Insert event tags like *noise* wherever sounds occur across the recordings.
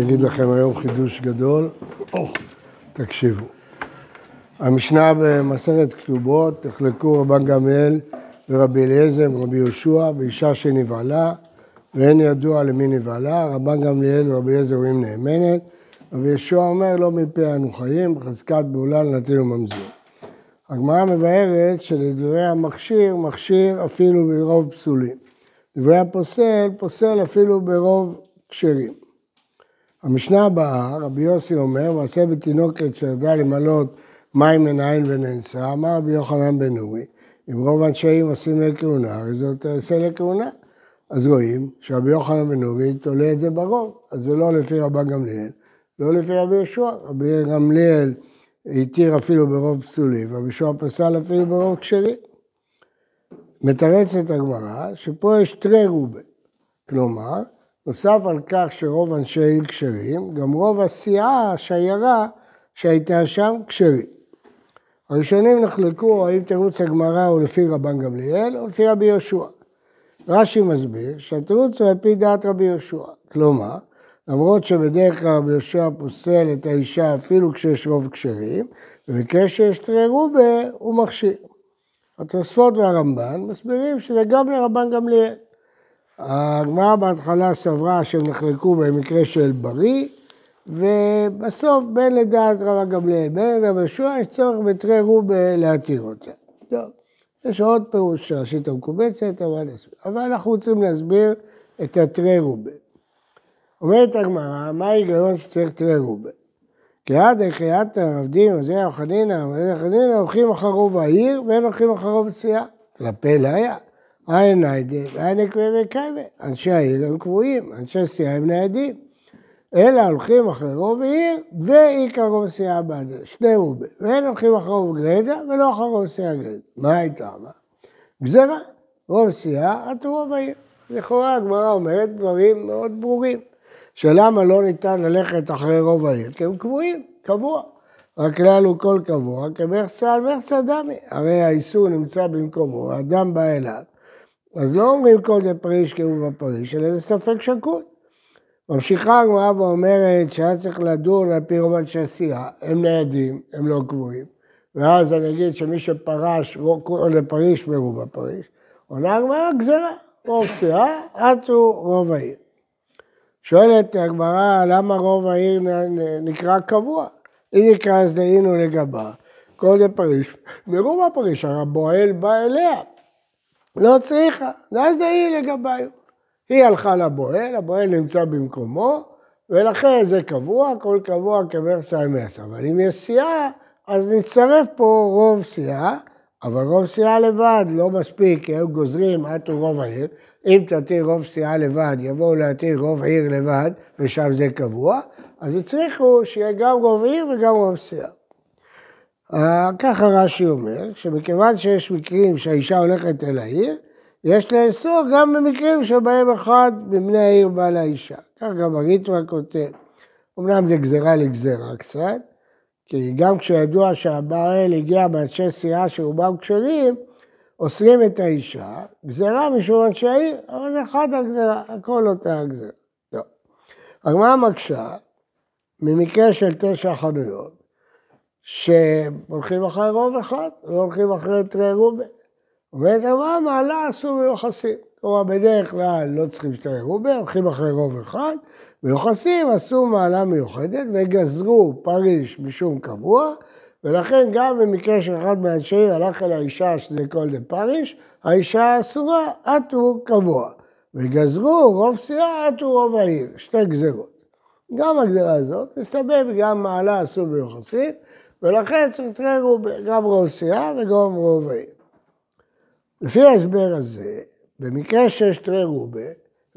אני אגיד לכם היום חידוש גדול, תקשיבו. המשנה במסכת כתובות, נחלקו רבן גמליאל ורבי אליעזר ורבי יהושע באישה שנבעלה ואין ידוע למי נבעלה, רבן גמליאל ורבי אליעזר רואים נאמנת, רבי יהושע אומר לא מפי אנו חיים, בחזקת בעולה לנתינו ממזיר. הגמרא מבארת שלדברי המכשיר, מכשיר אפילו ברוב פסולים. דברי הפוסל, פוסל אפילו ברוב כשרים. המשנה הבאה, רבי יוסי אומר, ועשה בתינוקת שירדה למלות מים מן העין ונאנסה, אמר רבי יוחנן בן נורי, אם רוב אנשי עושים לכהונה, הרי זאת תעשה לכהונה. אז רואים שרבי יוחנן בן נורי תולה את זה ברוב, אז זה לא לפי רבן גמליאל, לא לפי רבי יהושע. רבי גמליאל התיר אפילו ברוב פסולים, רבי יהושע פסל אפילו ברוב כשרים. מתרצת הגמרא שפה יש תרי רובה, כלומר, נוסף על כך שרוב אנשי עיר כשרים, גם רוב הסיעה, השיירה שהייתה שם, כשרים. הראשונים נחלקו האם תירוץ הגמרא הוא לפי רבן גמליאל או לפי רבי יהושע. רש"י מסביר שהתירוץ הוא על פי דעת רבי יהושע. כלומר, למרות שבדרך כלל רבי יהושע פוסל את האישה אפילו כשיש רוב כשרים, במקרה שיש תרי רובה הוא מכשיר. התוספות והרמב"ן מסבירים שזה גם לרבן גמליאל. הגמרא בהתחלה סברה שהם נחלקו במקרה של בריא, ובסוף בין לדעת רבן גמליאל, בין לדעת יהושע, יש צורך בתרי רובה להתיר אותה. טוב, יש עוד פירוש של ראשית המקובצת, אבל, אבל אנחנו רוצים להסביר את התרי רובה. אומרת הגמרא, מה ההיגיון שצריך תרי רובה? כי עד הקריאת העבדים, אז זה חנינא, חנינא, הולכים אחר רוב העיר, ואין הולכים אחר רוב סיעה. כלפי היה. אין ניידי, ואין נקווה וקיימה. אנשי העיר הם קבועים, אנשי סיעה הם ניידים. אלא הולכים אחרי רוב עיר, ועיקר רוב סיעה בעד שני רובה. ואין הולכים אחרי רוב גרדה, ולא אחרי רוב סיעה גרדה. מה הייתה? מה? גזרה, רוב סיעה, עד רוב העיר. לכאורה הגמרא אומרת דברים מאוד ברורים. שלמה לא ניתן ללכת אחרי רוב העיר? כי הם קבועים, קבוע. הכלל הוא כל קבוע, כמחצה על מחצה דמי. הרי האיסור נמצא במקומו, האדם בא אליו. אז לא אומרים כל זה פריש הוא בפריש, אלא זה ספק שקול. ממשיכה הגמרא ואומרת שהיה צריך לדון על פי רוב אנשי הסיעה, הם ניידים, הם לא קבועים. ואז אני אגיד שמי שפרש, לפריש ברוב הפריש. עונה הגמרא גזרה, רוב סיעה, עטו רוב העיר. שואלת הגמרא, למה רוב העיר נקרא קבוע? אם נקרא אז דהינו לגבה, כל זה פריש, מרוב הפריש, הבועל בא אליה. לא צריכה, ואז דהי לגביו. היא הלכה לבועל, הבועל נמצא במקומו, ולכן זה קבוע, כל קבוע כמרצה עם מרצה. אבל אם יש סיעה, אז נצטרף פה רוב סיעה, אבל רוב סיעה לבד לא מספיק, כי היו גוזרים עד רוב העיר, אם תתיר רוב סיעה לבד, יבואו להתיר רוב עיר לבד, ושם זה קבוע, אז הצליחו שיהיה גם רוב עיר וגם רוב סיעה. ככה רש"י אומר, שמכיוון שיש מקרים שהאישה הולכת אל העיר, יש לאסור גם במקרים שבהם אחד מבני העיר בא לאישה. כך גם הריטווה כותב. אמנם זה גזירה לגזירה קצת, כי גם כשידוע שהבעל הגיע מאנשי סיעה שרובם כשרים, אוסרים את האישה, גזירה משום אנשי העיר, אבל זה אחד הגזירה, הכל אותה הגזירה. טוב. הגמרא מקשה, ממקרה של תשע חנויות, שהולכים אחרי רוב אחד והולכים אחרי תרי רובה. אומרת הגמרא, מעלה אסור מיוחסים. כלומר, בדרך כלל לא צריכים שתי רובה, הולכים אחרי רוב אחד, ויוחסים עשו מעלה מיוחדת וגזרו פריש משום קבוע, ולכן גם במקרה שאחד מאנשי עיר הלך אל האישה שזה כל דה פריש, האישה אסורה, עטו קבוע. וגזרו רוב סיעה, עטו רוב העיר, שתי גזרות. גם הגזרה הזאת, מסתבר גם מעלה אסור ביוחסים, ולכן צריך תראו גם רוב סיעה וגם רוב העיר. לפי ההסבר הזה, במקרה שיש תרי רובה,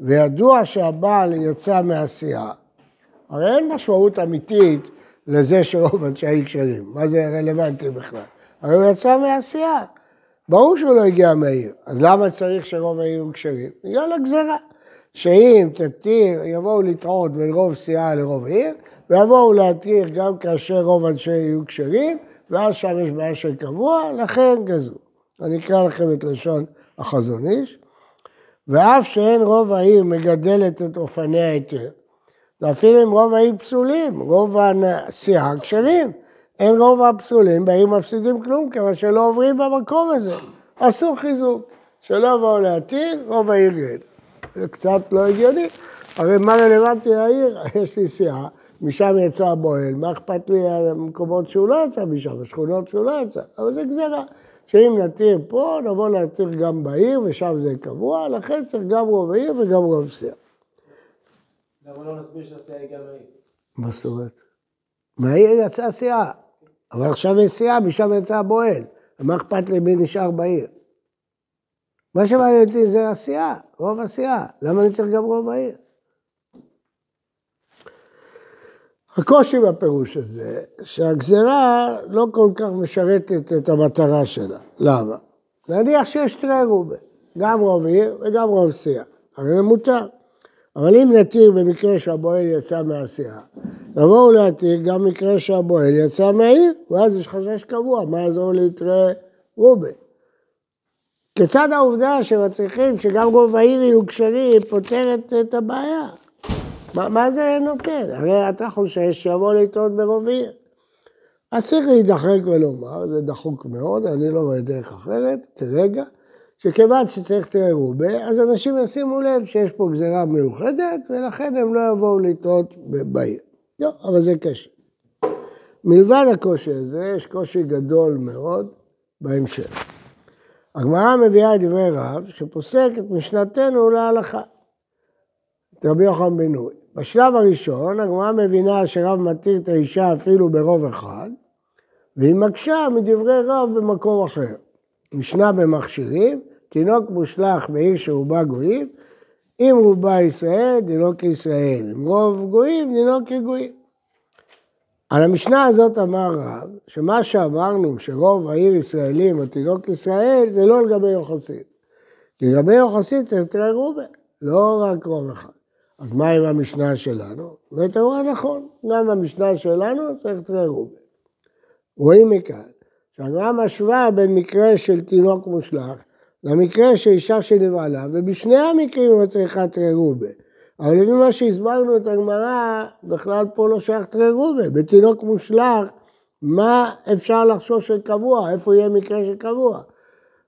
וידוע שהבעל יצא מהסיעה, הרי אין משמעות אמיתית לזה שרוב אנשי העיר כשרים. מה זה רלוונטי בכלל? הרי הוא יצא מהסיעה. ברור שהוא לא הגיע מהעיר, אז למה צריך שרוב העיר הוא כשרים? בגלל הגזרה. שאם תתיר, יבואו לטעות בין רוב סיעה לרוב עיר, ויבואו להתיר גם כאשר רוב אנשי יהיו כשרים, ואז שם יש בעיה של קבוע, לכן גזרו. אני אקרא לכם את לשון החזון איש. ואף שאין רוב העיר מגדלת את אופני ההיתר, ואפילו אם רוב העיר פסולים, רוב הנסיעה כשרים. אין רוב הפסולים, בעיר מפסידים כלום, כיוון שלא עוברים במקום הזה. אסור חיזוק. שלא יבואו להתיר, רוב העיר גן. זה קצת לא הגיוני. הרי מה רלוונטי העיר? *laughs* יש לי סיעה, משם יצא הבועל, מה אכפת לי על המקומות שהוא לא יצא משם, השכונות שהוא לא יצא, אבל זה גזירה. שאם נתיר פה, נבוא להתיר גם בעיר, ושם זה קבוע, לכן צריך גם רוב העיר וגם רוב סיעה. למה לא נסביר שהסיעה היא גם העיר? מה זאת אומרת? מהעיר יצאה סיעה, אבל עכשיו יש סיעה, משם יצא הבועל. מה אכפת לי מי נשאר בעיר? מה שמעניין אותי זה הסיעה, רוב הסיעה. למה אני צריך גם רוב העיר? הקושי בפירוש הזה, שהגזרה לא כל כך משרתת את המטרה שלה. למה? נניח שיש שתי רובה, גם רוב עיר וגם רוב סיעה. הרי זה מותר. אבל אם נתיר במקרה שהבועל יצא מהסיעה, יבואו להתיר גם מקרה שהבועל יצא מהעיר, ואז יש חשש קבוע, מה יעזור ליתרי רובה? כיצד העובדה שמצליחים שגם רוב העיר יהיו כשרים פותרת את הבעיה? מה, מה זה נותן? הרי אתה חושש שיבוא לטעות ברוב עיר. אז צריך להידחק ולומר, זה דחוק מאוד, אני לא רואה דרך אחרת כרגע, שכיוון שצריך תראה רובה, אז אנשים ישימו לב שיש פה גזירה מיוחדת, ולכן הם לא יבואו לטעות בעיר. לא, אבל זה קשה. מלבד הקושי הזה, יש קושי גדול מאוד בהמשך. הגמרא מביאה את דברי רב, שפוסק את משנתנו להלכה. את רבי יוחנן בן נוי. בשלב הראשון, הגמרא מבינה שרב מתיר את האישה אפילו ברוב אחד, והיא מקשה מדברי רב במקום אחר. משנה במכשירים, תינוק מושלך בעיר שרובה גויים, אם רובה ישראל, דינו כישראל, אם רוב גויים, דינו כגויים. על המשנה הזאת אמר רב, שמה שאמרנו, שרוב העיר ישראלים או תינוק ישראל, זה לא לגבי יוחסין. לגבי יוחסין צריך תראה רובה, לא רק רוב אחד. אז מה עם המשנה שלנו? ואתה אומר נכון, גם במשנה שלנו צריך תראה רובה. רואים מכאן שהגמרא משווה בין מקרה של תינוק מושלך למקרה של אישה שנבעלה, ובשני המקרים היא צריכה תראה רובה. אבל לפי מה שהסברנו את הגמרא, בכלל פה לא שייך תרי רובה. בתינוק מושלך, מה אפשר לחשוש של קבוע? איפה יהיה מקרה של קבוע?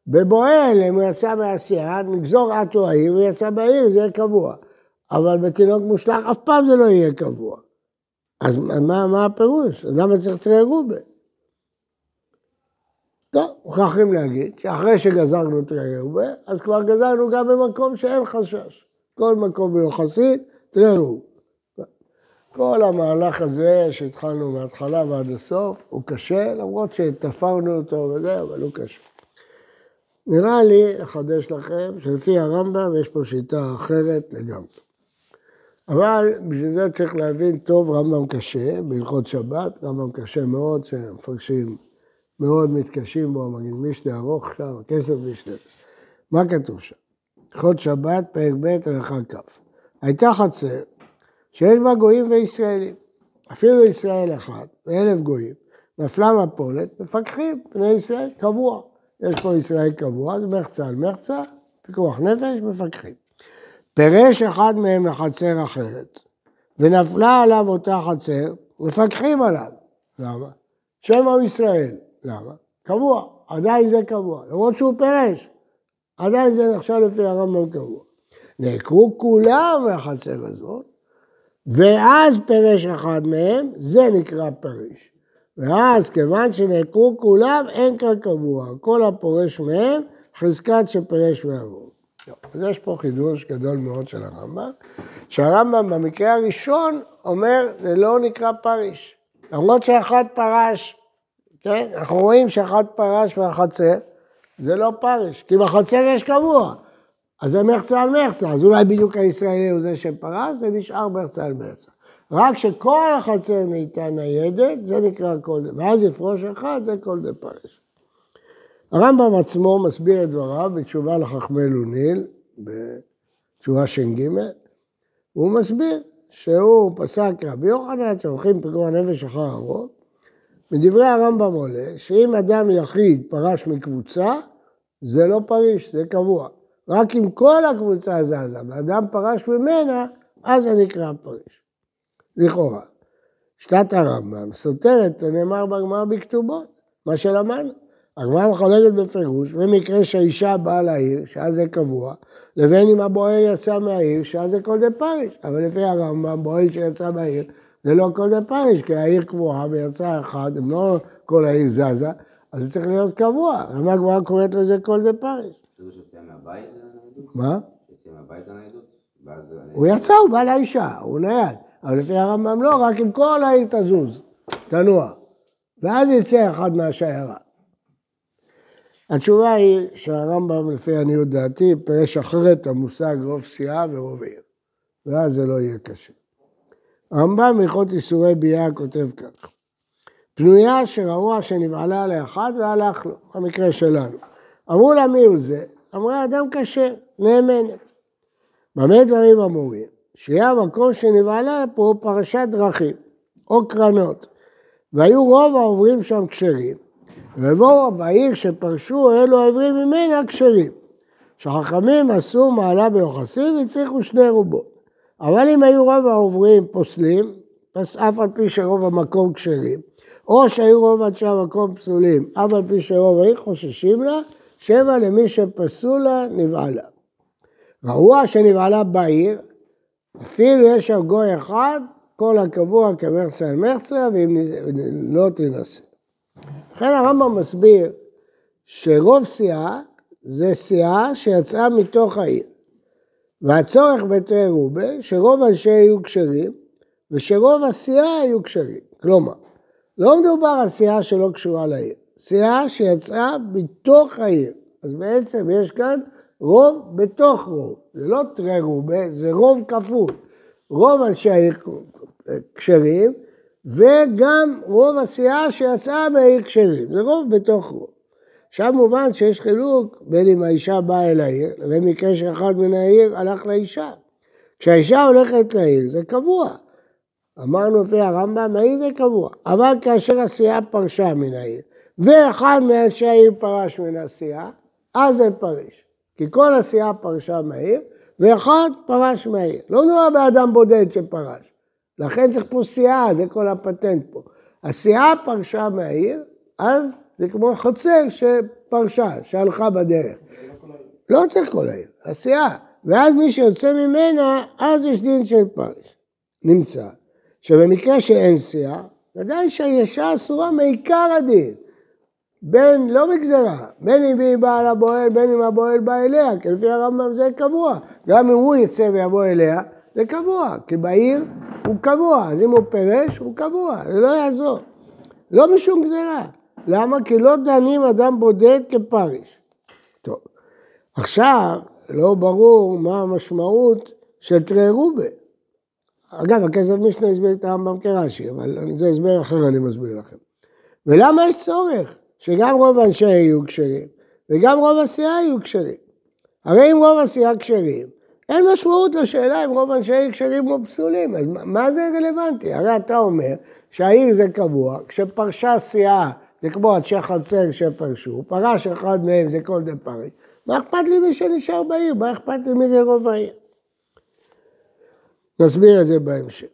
בבועל, אם הוא יצא מהסיעה, נגזור עטו העיר, הוא יצא בעיר, זה יהיה קבוע. אבל בתינוק מושלך אף פעם זה לא יהיה קבוע. אז מה, מה הפירוש? אז למה צריך תרי רובה? טוב, מוכרחים להגיד שאחרי שגזרנו תרי רובה, אז כבר גזרנו גם במקום שאין חשש. כל מקום ביוחסין, תראו. כל המהלך הזה שהתחלנו מההתחלה ועד הסוף, הוא קשה, למרות שתפרנו אותו וזה, אבל הוא קשה. נראה לי לחדש לכם שלפי הרמב"ם יש פה שיטה אחרת לגמרי. אבל בשביל זה צריך להבין טוב רמב"ם קשה, בהלכות שבת, רמב"ם קשה מאוד, שהמפרשים מאוד מתקשים בו, מגיד משנה ארוך שם, כסף משנה. מה כתוב שם? הלכות שבת, פרק ב', הלכה כ'. הייתה חצר שיש בה גויים וישראלים. אפילו ישראל אחד ואלף גויים. נפלה מפולת, מפקחים, בני ישראל קבוע. יש פה ישראל קבוע, זה מחצה על מחצה, פיקוח נפש, מפקחים. פירש אחד מהם לחצר אחרת, ונפלה עליו אותה חצר, מפקחים עליו. למה? שם עם ישראל. למה? קבוע, עדיין זה קבוע, למרות שהוא פירש. עדיין זה נחשב לפי הרמב"ם קבוע. נעקרו כולם מהחצר הזאת, ואז פירש אחד מהם, זה נקרא פריש. ואז כיוון שנעקרו כולם, אין כאן קבוע. כל הפורש מהם, חזקת שפירש מהרוב. אז יש פה חידוש גדול מאוד של הרמב"ם, שהרמב"ם במקרה הראשון אומר, זה לא נקרא פריש. למרות שאחד פרש, כן? אנחנו רואים שאחד פרש מהחצר, זה לא פרש, כי בחצר יש קבוע. אז זה מחצה על מחצה, אז אולי בדיוק הישראלי הוא זה שפרש, זה נשאר מחצה על מחצה. רק שכל החצר נהייתה ניידת, זה נקרא כל זה, ואז יפרוש אחד, זה כל זה פרש. הרמב"ם עצמו מסביר את דבריו בתשובה לחכמי לוניל, בתשובה ש"ג, הוא מסביר שהוא פסק רבי יוחנן, שהולכים פגוע נפש אחר הרוב, מדברי הרמב"ם עולה שאם אדם יחיד פרש מקבוצה, זה לא פריש, זה קבוע. רק אם כל הקבוצה זזה ואדם פרש ממנה, אז זה נקרא פריש. לכאורה. שיטת הרמב"ם סותרת, נאמר בגמרא בכתובות, מה שלמדנו. הגמרא מחולקת בפירוש, במקרה שהאישה באה לעיר, שאז זה קבוע, לבין אם הבועל יצא מהעיר, שאז זה כל דפריש. אבל לפי הרמב"ם, בועל שיצא מהעיר, זה לא כל דפריש, כי העיר קבועה ויצא אחד, אם לא כל העיר זזה, אז זה צריך להיות קבוע. למה הגמרא קוראת לזה כל דפריש? מה? הוא יצא, הוא בא לאישה, הוא נייד. אבל לפי הרמב"ם לא, רק אם כל העיר תזוז, תנוע. ואז יצא אחד מהשיירה. התשובה היא שהרמב"ם, לפי עניות דעתי, פירש אחרת המושג רוב סיעה ורוב עיר. ואז זה לא יהיה קשה. הרמב"ם בהלכות איסורי ביאה כותב כך: פנויה שראו שנבעלה לאחד והלך לו, המקרה שלנו. אמרו לה מי הוא זה? אמרה אדם כשר, נאמנת. במה דברים אמורים? שיהיה המקום שנבעלה פה פרשת דרכים, או קרנות. והיו רוב העוברים שם כשרים, ובואו בעיר שפרשו אלו העברים ממנה כשרים. שחכמים עשו מעלה ביוחסים והצליחו שני רובות. אבל אם היו רוב העוברים פוסלים, אף על פי שרוב המקום כשרים, או שהיו רוב אנשי המקום פסולים, אף על פי שרוב העיר חוששים לה, שבע למי שפסולה נבעלה. ראו שנבעלה בעיר, אפילו יש שם גוי אחד, כל הקבוע כמרצה על מרצה, ואם לא תנסה. לכן הרמב"ם מסביר שרוב סיעה זה סיעה שיצאה מתוך העיר. והצורך בתרי רובה, שרוב אנשי יהיו כשרים, ושרוב הסיעה יהיו כשרים. כלומר, לא מדובר על סיעה שלא קשורה לעיר, סיעה שיצאה מתוך העיר. אז בעצם יש כאן רוב בתוך רוב. זה לא תרי רובה, זה רוב כפול. רוב אנשי העיר כשרים, וגם רוב הסיעה שיצאה מהעיר כשרים. זה רוב בתוך רוב. עכשיו מובן שיש חילוק בין אם האישה באה אל העיר, לבין מקרה שאחד מן העיר הלך לאישה. כשהאישה הולכת לעיר זה קבוע. אמרנו לפי הרמב"ם, העיר זה קבוע. אבל כאשר הסיעה פרשה מן העיר, ואחד מאנשי העיר פרש מן הסיעה, אז זה פריש. כי כל הסיעה פרשה מהעיר, ואחד פרש מהעיר. לא נורא באדם בודד שפרש. לכן צריך פה סיעה, זה כל הפטנט פה. הסיעה פרשה מהעיר, אז זה כמו חוצר שפרשה, שהלכה בדרך. לא צריך כל העיר, הסיעה. ואז מי שיוצא ממנה, אז יש דין של פרש. נמצא שבמקרה שאין סיעה, ודאי שהישה אסורה מעיקר הדין. בין, לא בגזרה, בין אם היא באה לבועל, בין אם הבועל בא אליה, כי לפי הרמב"ם זה קבוע. גם אם הוא יצא ויבוא אליה, זה קבוע, כי בעיר הוא קבוע, אז אם הוא פירש, הוא קבוע, זה לא יעזור. לא משום גזרה. למה? כי לא דנים אדם בודד כפריש. טוב, עכשיו לא ברור מה המשמעות של תרי רובה. אגב, הכסף משנה הסביר את הרמב"ם כרש"י, אבל זה הסבר אחר אני מסביר לכם. ולמה יש צורך שגם רוב האנשי יהיו כשרים וגם רוב הסיעה יהיו כשרים? הרי אם רוב הסיעה כשרים, אין משמעות לשאלה אם רוב אנשי העיר כשרים או פסולים, אז מה זה רלוונטי? הרי אתה אומר שהעיר זה קבוע, כשפרשה סיעה זה כמו אנשי חצר שפרשו, פרש אחד מהם זה כל דה פריש. מה אכפת לי מי שנשאר בעיר? מה אכפת לי מי זה רוב העיר? נסביר את זה בהמשך.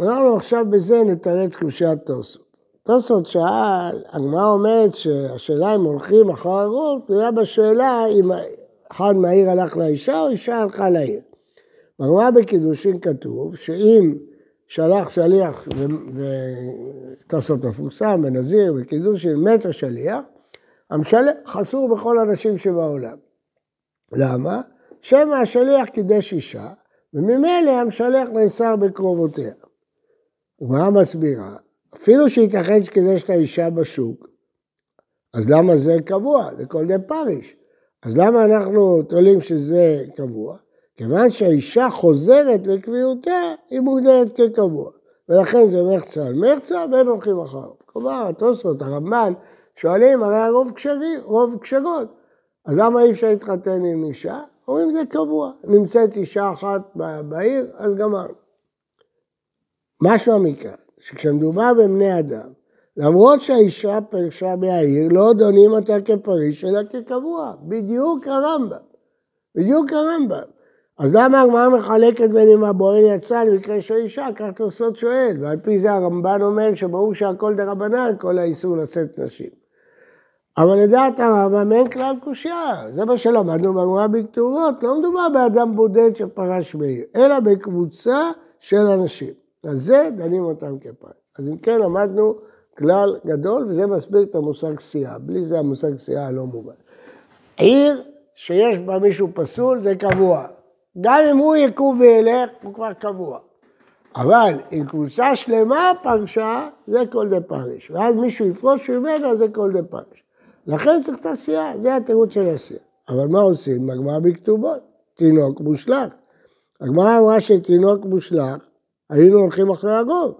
אנחנו עכשיו בזה נתרץ קושיית תוספות. תוספות שאל, הגמרא אומרת שהשאלה אם הולכים אחר הרוב, תלויה בשאלה אם אחד מהעיר הלך לאישה או אישה הלכה לעיר. בגמרא בקידושין כתוב שאם שלח שליח, ותוספות מפורסם, בנזיר, בקידושין, מת השליח, המשלח חסור בכל הנשים שבעולם. למה? שמא השליח קידש אישה, וממילא המשלח נאסר בקרובותיה. הגמרא מסבירה, אפילו שייתכן שקידש את האישה בשוק, אז למה זה קבוע? זה כל די פריש. אז למה אנחנו תולים שזה קבוע? כיוון שהאישה חוזרת לקביעותיה, היא מוגדרת כקבוע. ולכן זה מחצה על מחצה ואין הולכים אחריו. כלומר, התוספות, הרמב"ן, שואלים, הרי הרוב כשרים, רוב כשרות. אז למה אי אפשר להתחתן עם אישה? אומרים זה קבוע. נמצאת אישה אחת בעיר, אז גמרנו. משמע מכאן, שכשמדובר בבני אדם, למרות שהאישה פרשה מהעיר, לא דונים אותה כפריש, אלא כקבוע. בדיוק הרמב"ם. בדיוק הרמב"ם. אז למה הגמרא מחלקת בין אם הבועל יצא למקרה של אישה? כך תוספות שואל, ועל פי זה הרמב"ן אומר שברור שהכל דה רבנן, כל האיסור לשאת נשים. אבל לדעת הרמב"ם אין כלל קושייה, זה מה שלמדנו בגמרא בכתובות, לא מדובר באדם בודד שפרש מעיר, אלא בקבוצה של אנשים. אז זה דנים אותם כפרש. אז אם כן למדנו כלל גדול, וזה מסביר את המושג סיעה, בלי זה המושג סיעה לא מובן. עיר שיש בה מישהו פסול זה קבוע, גם אם הוא יקום וילך, הוא כבר קבוע. אבל אם קבוצה שלמה פרשה, זה כל דה פרש. ואז מישהו יפרוש ממנה, זה כל דה פרש. לכן צריך את הסיעה, זה התירוץ של הסיעה. אבל מה עושים? הגמרא בכתובות, תינוק מושלך. הגמרא אמרה שתינוק מושלך, היינו הולכים אחרי הרוב.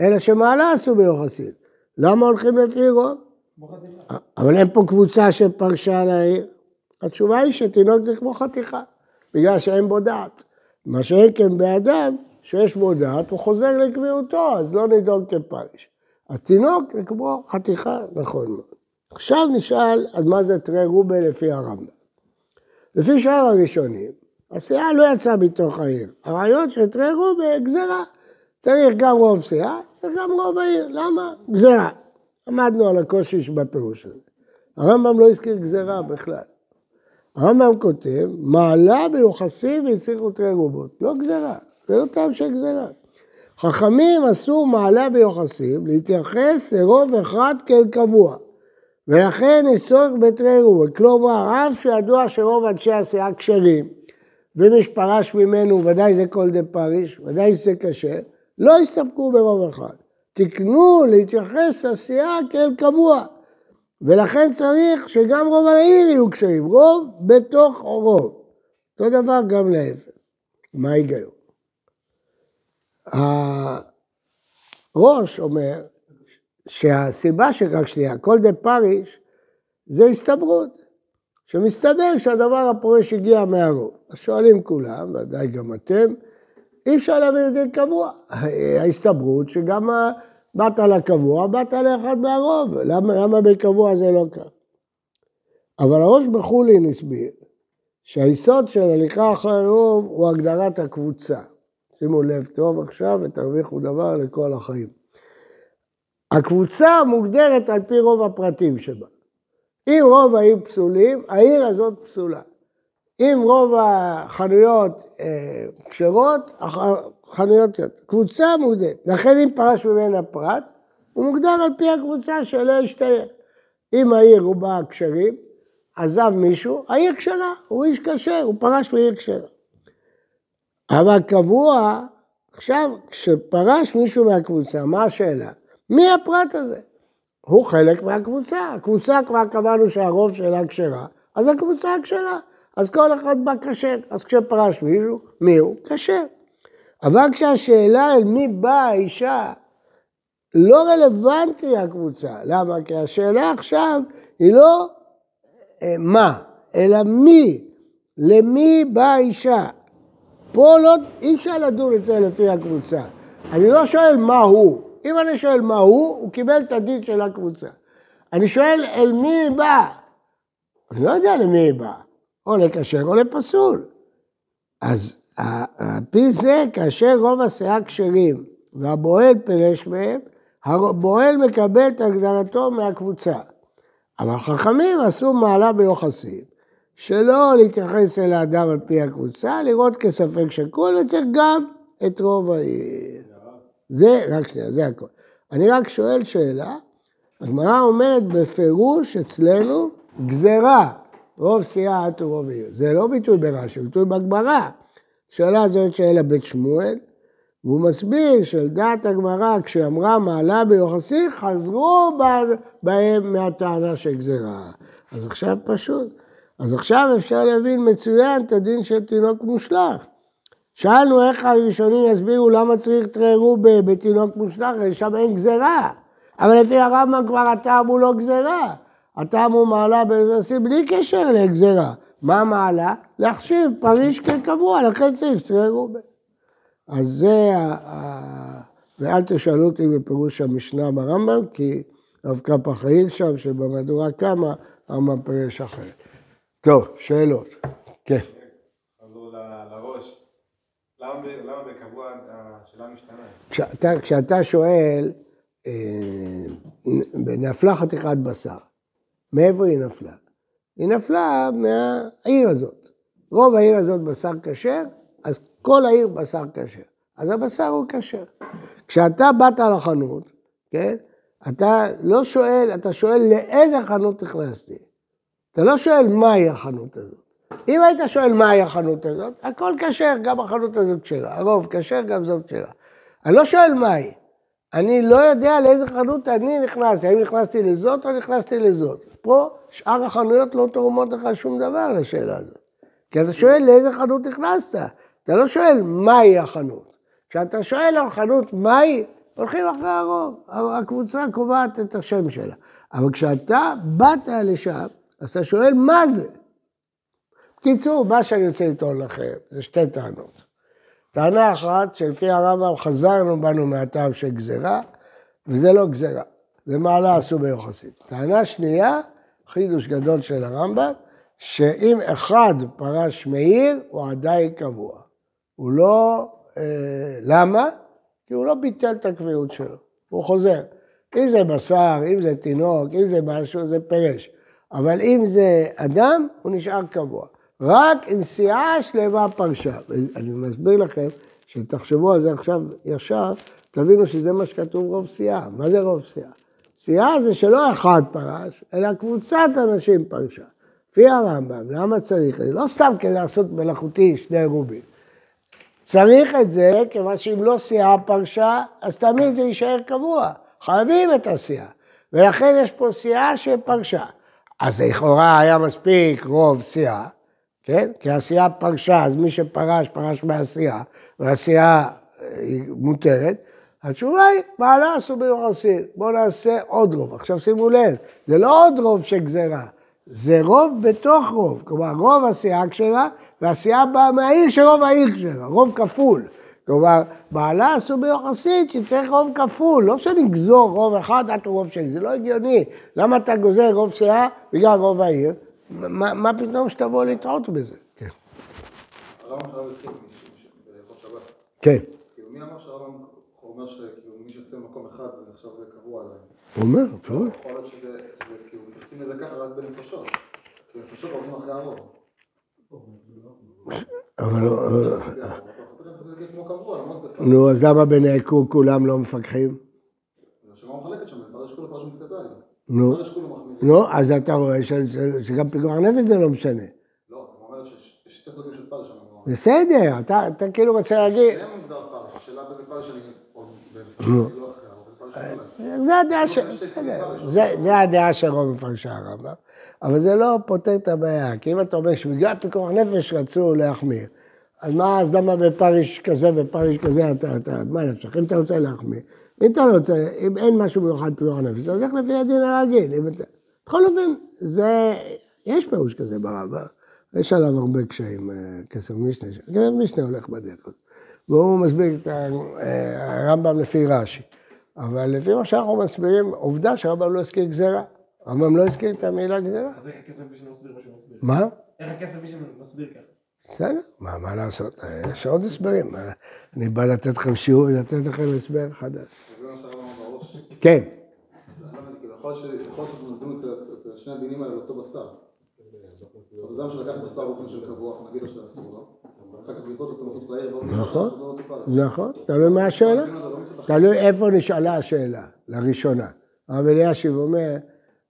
אלא שמעלה עשו ביוחסין. למה הולכים לפי רוב? אבל אין פה קבוצה שפרשה לעיר. התשובה היא שתינוק זה כמו חתיכה. בגלל שאין בו דעת. מה שאין כן באדם, שיש בו דעת, הוא חוזר לקביעותו, אז לא נידון כפריש. התינוק זה כמו חתיכה, נכון מאוד. עכשיו נשאל, אז מה זה תרי רובה לפי הרמב"ם? לפי שאר הראשונים, הסיעה לא יצאה מתוך העיר. הרעיון של תרי רובה, גזירה. צריך גם רוב סיעה, צריך גם רוב העיר. למה? גזירה. עמדנו על הקושי שבפירוש הזה. הרמב"ם לא הזכיר גזירה בכלל. הרמב"ם כותב, מעלה ביוחסים והצליחו תרי רובות. לא גזירה, זה לא טעם של גזירה. חכמים עשו מעלה ביוחסים להתייחס לרוב אחד כאל קבוע. ולכן יש צורך בתרי רובות. כלומר, אף שידוע שרוב אנשי הסיעה כשרים, ומי שפרש ממנו, ודאי זה כל דה פריש, ודאי זה קשה, לא הסתפקו ברוב אחד. תקנו להתייחס לסיעה כאל קבוע. ולכן צריך שגם רוב העיר יהיו קשיים, רוב בתוך רוב. אותו דבר גם להפך. מה ההיגיון? הראש אומר שהסיבה שרק שנייה, כל דה פריש זה הסתברות, שמסתבר שהדבר הפורש הגיע מהרוב. אז שואלים כולם, ודאי גם אתם, אי אפשר להביא זה קבוע. ההסתברות שגם באת לקבוע, באת לאחד מהרוב, למה, למה בקבוע זה לא כך? אבל הראש בחולין הסביר שהיסוד של הליכה אחרי הרוב הוא הגדרת הקבוצה. שימו לב טוב עכשיו ותרוויחו דבר לכל החיים. הקבוצה מוגדרת על פי רוב הפרטים שבה. אם רוב העיר פסולים, העיר הזאת פסולה. אם רוב החנויות אה, כשרות, חנויות יותר. קבוצה מוגדרת. לכן אם פרש ממנה פרט, הוא מוגדר על פי הקבוצה שלא ישתייך. אם העיר רובה כשרים, עזב מישהו, העיר כשרה, הוא איש כשר, הוא פרש מעיר כשרה. אבל קבוע, עכשיו, כשפרש מישהו מהקבוצה, מה השאלה? מי הפרט הזה? הוא חלק מהקבוצה. הקבוצה כבר קבענו שהרוב שלה כשרה, אז הקבוצה כשרה. אז כל אחד בא כשר. אז כשפרש מישהו, מי הוא? כשר. אבל כשהשאלה אל מי באה האישה, לא רלוונטי הקבוצה. למה? כי השאלה עכשיו היא לא אה, מה, אלא מי, למי באה האישה. פה לא, אי אפשר לדון את זה לפי הקבוצה. אני לא שואל מה הוא. אם אני שואל מה הוא, הוא קיבל את הדין של הקבוצה. אני שואל אל מי היא באה. אני לא יודע למי היא באה. או לכשר או לפסול. אז על פי זה, כאשר רוב השאה כשרים והבועל פירש מהם, הבועל מקבל את הגדרתו מהקבוצה. אבל חכמים עשו מעלה ביוחסים, שלא להתייחס אל האדם על פי הקבוצה, לראות כספק שקול, וצריך גם את רוב העיר. זה, רק שנייה, זה הכל. אני רק שואל שאלה, הגמרא אומרת בפירוש אצלנו גזרה, רוב סיעה עד רוב עיר. זה לא ביטוי ברש"י, ביטוי בגמרא. השאלה הזאת שאלה בית שמואל, והוא מסביר שלדעת הגמרא, כשאמרה מעלה ביוחסי, חזרו בהם מהטענה של גזירה. אז עכשיו פשוט. אז עכשיו אפשר להבין מצוין את הדין של תינוק מושלך. שאלנו איך הראשונים יסבירו למה צריך תרי בתינוק מושלך, שם אין גזירה. אבל לפי הרמב"ם כבר הטעם הוא לא גזירה. הטעם הוא מעלה בנשיא בלי קשר לגזירה. מה מעלה? להחשיב פריש כקבוע, לכן צריך שתהיה רובה. אז זה, ה... ואל תשאלו אותי בפירוש המשנה ברמב"ם, כי רב קפח העיר שם, שבמהדורה קמה, הרמב"ם פרש אחר. טוב, שאלות. כן. למה בקבוע השאלה משתנה? כשאתה שואל, אה, נפלה חתיכת בשר, מאיפה היא נפלה? היא נפלה מהעיר הזאת. רוב העיר הזאת בשר כשר, אז כל העיר בשר כשר. אז הבשר הוא כשר. כשאתה באת לחנות, כן? אתה לא שואל, אתה שואל לאיזה חנות נכנסתי. אתה לא שואל מהי החנות הזאת. אם היית שואל מהי החנות הזאת, הכל כשר, גם החנות הזאת כשרה. הרוב כשר, גם זאת כשרה. אני לא שואל מהי. אני לא יודע לאיזה חנות אני נכנסתי, האם נכנסתי לזאת או נכנסתי לזאת. פה שאר החנויות לא תורמות לך שום דבר לשאלה הזאת. כי אתה שואל לאיזה חנות נכנסת, אתה לא שואל מהי החנות. כשאתה שואל על חנות מהי, הולכים אחרי הרוב. הקבוצה קובעת את השם שלה. אבל כשאתה באת לשם, אז אתה שואל מה זה. בקיצור, מה שאני רוצה לטעון לכם, זה שתי טענות. טענה אחת, שלפי הרמב"ם חזרנו בנו מהטעם של גזירה, וזה לא גזירה, זה מעלה עשו ביוחסית. טענה שנייה, חידוש גדול של הרמב"ם, שאם אחד פרש מאיר, הוא עדיין קבוע. הוא לא... אה, למה? כי הוא לא ביטל את הקביעות שלו, הוא חוזר. אם זה בשר, אם זה תינוק, אם זה משהו, זה פרש. אבל אם זה אדם, הוא נשאר קבוע. רק עם סיעה שלמה פרשה. אני מסביר לכם, שתחשבו על זה עכשיו ישר, תבינו שזה מה שכתוב רוב סיעה. מה זה רוב סיעה? סיעה זה שלא אחד פרש, אלא קבוצת אנשים פרשה. לפי הרמב"ם, למה צריך את זה? לא סתם כדי לעשות מלאכותי שני רובים. צריך את זה, כיוון שאם לא סיעה פרשה, אז תמיד זה יישאר קבוע. חייבים את הסיעה. ולכן יש פה סיעה שפרשה. אז לכאורה היה מספיק רוב סיעה, כן? כי הסיעה פרשה, אז מי שפרש, פרש מהסיעה, והסיעה אה, מותרת. התשובה היא, מעלה עשו ביוחסין, בואו נעשה עוד רוב. עכשיו שימו לב, זה לא עוד רוב של גזירה, זה רוב בתוך רוב. כלומר, רוב הסיעה כשרה, והסיעה באה מהעיר שרוב העיר כשרה, רוב כפול. כלומר, בעלה עשו ביוחסית שצריך רוב כפול, לא שנגזור רוב אחד עד רוב שני, זה לא הגיוני. למה אתה גוזר רוב סיעה בגלל רוב העיר? מה, מה פתאום שתבוא לטעות בזה? כן. הרמב"ם חייב להתחיל בהלכות שבת. כן. כאילו, מי אמר שהרמב"ם אומר שכאילו מי שיוצא ממקום אחד זה נחשב קבוע עליהם? הוא אומר, אפשר. יכול להיות שזה, כאילו, מתייחסים לזה ככה רק בנפשות. כי נפשות הולכים אחרי הרוב. אבל לא... זה זה פעם? נו, אז למה בנעקור כולם לא מפקחים? זה. נו. נו, אז אתה רואה שגם פיקוח נפש זה לא משנה. לא, הוא אומר שיש יש שתי סוגים של פרש. בסדר, אתה כאילו רוצה להגיד... שניהם מוגדר פרש, השאלה באיזה פרש אני זה הדעה של... רוב מפרשי הרמב"ם, אבל זה לא פותר את הבעיה, כי אם אתה אומר שבגלל פיקוח נפש רצו להחמיר, אז מה, אז למה בפריש כזה ופריש כזה אתה, אתה, מה נפשך, אם אתה רוצה להחמיר, אם אתה לא רוצה, אם אין משהו מיוחד פיקוח נפש, אז הולך לפי הדין הרגיל, אם אתה... בכל אופן, זה, יש פירוש כזה ברמב"ם, יש עליו הרבה קשיים, אה, כסף משנה, כסף משנה הולך בדרך הזאת, והוא מסביר את אה, הרמב"ם לפי רש"י. אבל לפי מה שאנחנו מסבירים, עובדה שהרמב"ם לא הזכיר גזירה. הרמב"ם לא הזכיר את המילה גזירה. אז איך הכסף בשביל מסביר מה? איך הכסף בשביל מסביר ככה? בסדר, מה, מה לעשות? יש עוד הסברים. מה, אני בא לתת לכם שיעור ולתת לכם הסבר חדש. זה מה שהרמב"ם בראש. כן, לא יכול להיות ש- יכול להיות שאנחנו נדון את- שני הדינים האלה לאותו בשר. זאת אומרת, אדם שלקח בשר באופן של קבוע, אנחנו נגיד לו שזה אסור לו, אחר כך לזרוק אותו מחוץ לעיר, ועוד מישהו נכון. פרש. נכון, תלוי מה השאלה. לא. תלוי איפה נשאלה השאלה, לראשונה. הרב אלישיב אומר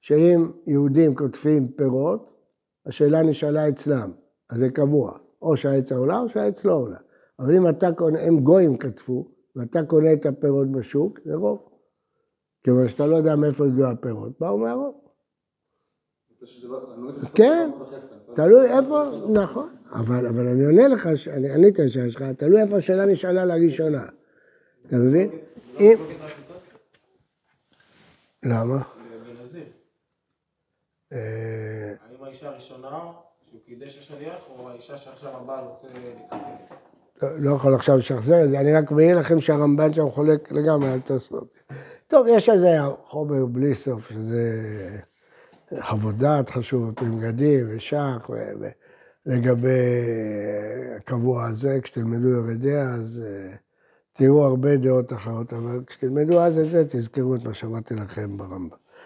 שאם יהודים קוטפים פירות, השאלה נשאלה אצלם, אז זה קבוע. או שהעץ עולה או שהעץ לא עולה. אבל אם אתה קונה, אם גויים כתבו, ואתה קונה את הפירות בשוק, זה רוב. כיוון שאתה לא יודע מאיפה הגיעו הפירות, באו מהרוב. זה שזה לא- אני לא מתייחס כן. אחר קצת, בסדר? תלוי איפה, נכון, אבל, אבל אני עונה לך, אני עניתי השאלה שלך, תלוי איפה השאלה נשאלה לראשונה. אתה מבין? אם... למה? אה, האם האישה הראשונה שהוא קידש לשליח, או האישה שעכשיו הבעל רוצה לקבל? לא- לא יכול עכשיו לשחזר את זה, אני רק מעיר לכם שהרמב"ן שם חולק לגמרי על תוספות. טוב, יש איזה חומר בלי סוף, שזה חוות דעת חשובות, בגדים ושח, ולגבי הקבוע הזה, כשתלמדו יורדיה, אז אה, תראו הרבה דעות אחרות, אבל כשתלמדו אז את זה, תזכרו את מה שאמרתי לכם ברמב"ם.